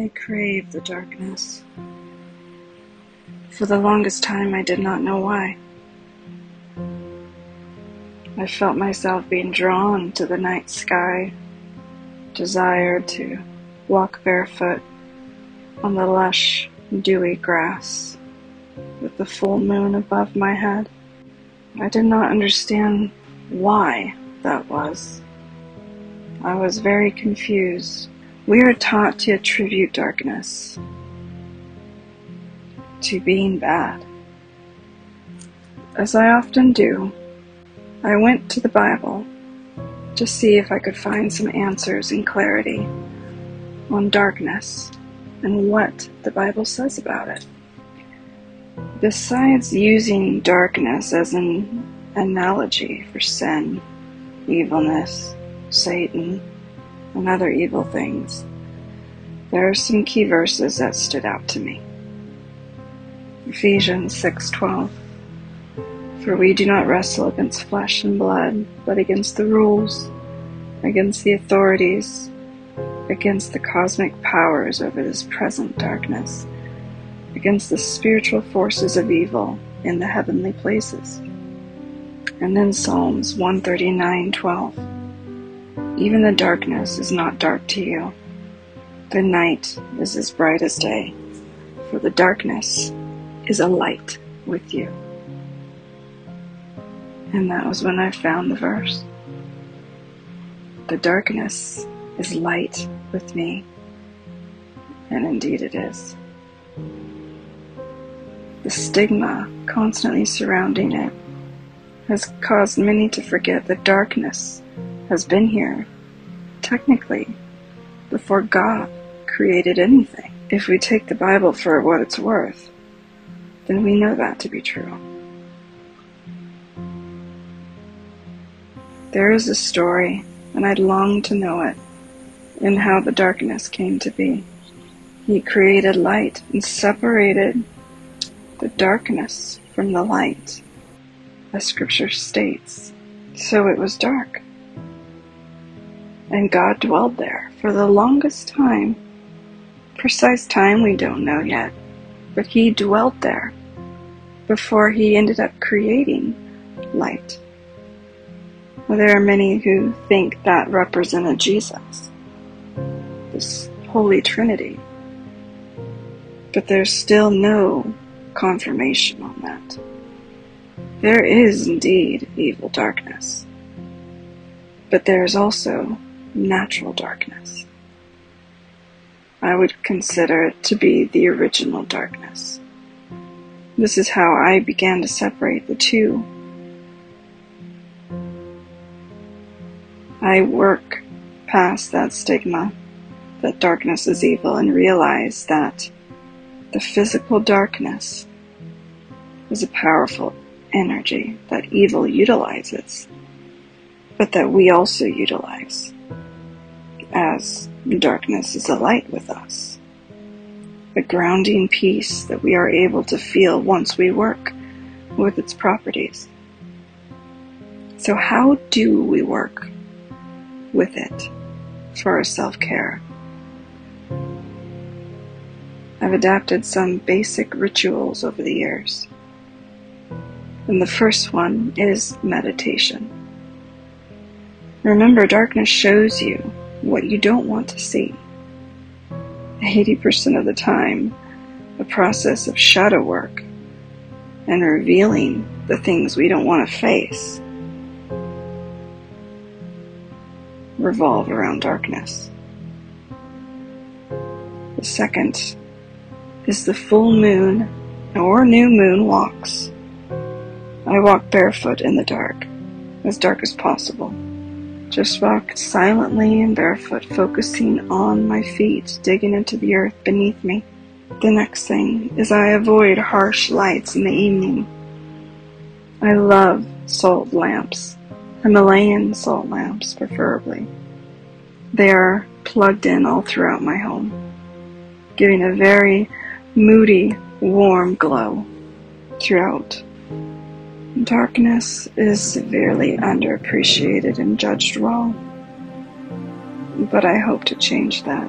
I crave the darkness. For the longest time, I did not know why. I felt myself being drawn to the night sky, desired to walk barefoot on the lush, dewy grass with the full moon above my head. I did not understand why that was. I was very confused. We are taught to attribute darkness to being bad. As I often do, I went to the Bible to see if I could find some answers and clarity on darkness and what the Bible says about it. Besides using darkness as an analogy for sin, evilness, Satan, and other evil things, there are some key verses that stood out to me. Ephesians 6:12 For we do not wrestle against flesh and blood, but against the rules, against the authorities, against the cosmic powers over this present darkness against the spiritual forces of evil in the heavenly places. And then Psalms 139:12. Even the darkness is not dark to you. The night is as bright as day, for the darkness is a light with you. And that was when I found the verse. The darkness is light with me. And indeed it is. The stigma constantly surrounding it has caused many to forget that darkness has been here, technically, before God created anything. If we take the Bible for what it's worth, then we know that to be true. There is a story, and I'd long to know it, in how the darkness came to be. He created light and separated the darkness from the light, as scripture states. So it was dark. And God dwelled there for the longest time. Precise time we don't know yet, but He dwelt there before He ended up creating light. Well, there are many who think that represented Jesus, this Holy Trinity. But there's still no confirmation on that. There is indeed evil darkness, but there is also natural darkness. I would consider it to be the original darkness. This is how I began to separate the two. I work past that stigma that darkness is evil and realize that the physical darkness is a powerful energy that evil utilizes, but that we also utilize, as darkness is a light with us. The grounding peace that we are able to feel once we work with its properties. So, how do we work with it for our self care? I've adapted some basic rituals over the years. And the first one is meditation. Remember, darkness shows you what you don't want to see. 80% of the time, the process of shadow work and revealing the things we don't want to face revolve around darkness. The second is the full moon or new moon walks. I walk barefoot in the dark, as dark as possible. Just walk silently and barefoot, focusing on my feet, digging into the earth beneath me. The next thing is I avoid harsh lights in the evening. I love salt lamps, Himalayan salt lamps preferably. They are plugged in all throughout my home, giving a very moody, warm glow throughout. Darkness is severely underappreciated and judged wrong, but I hope to change that.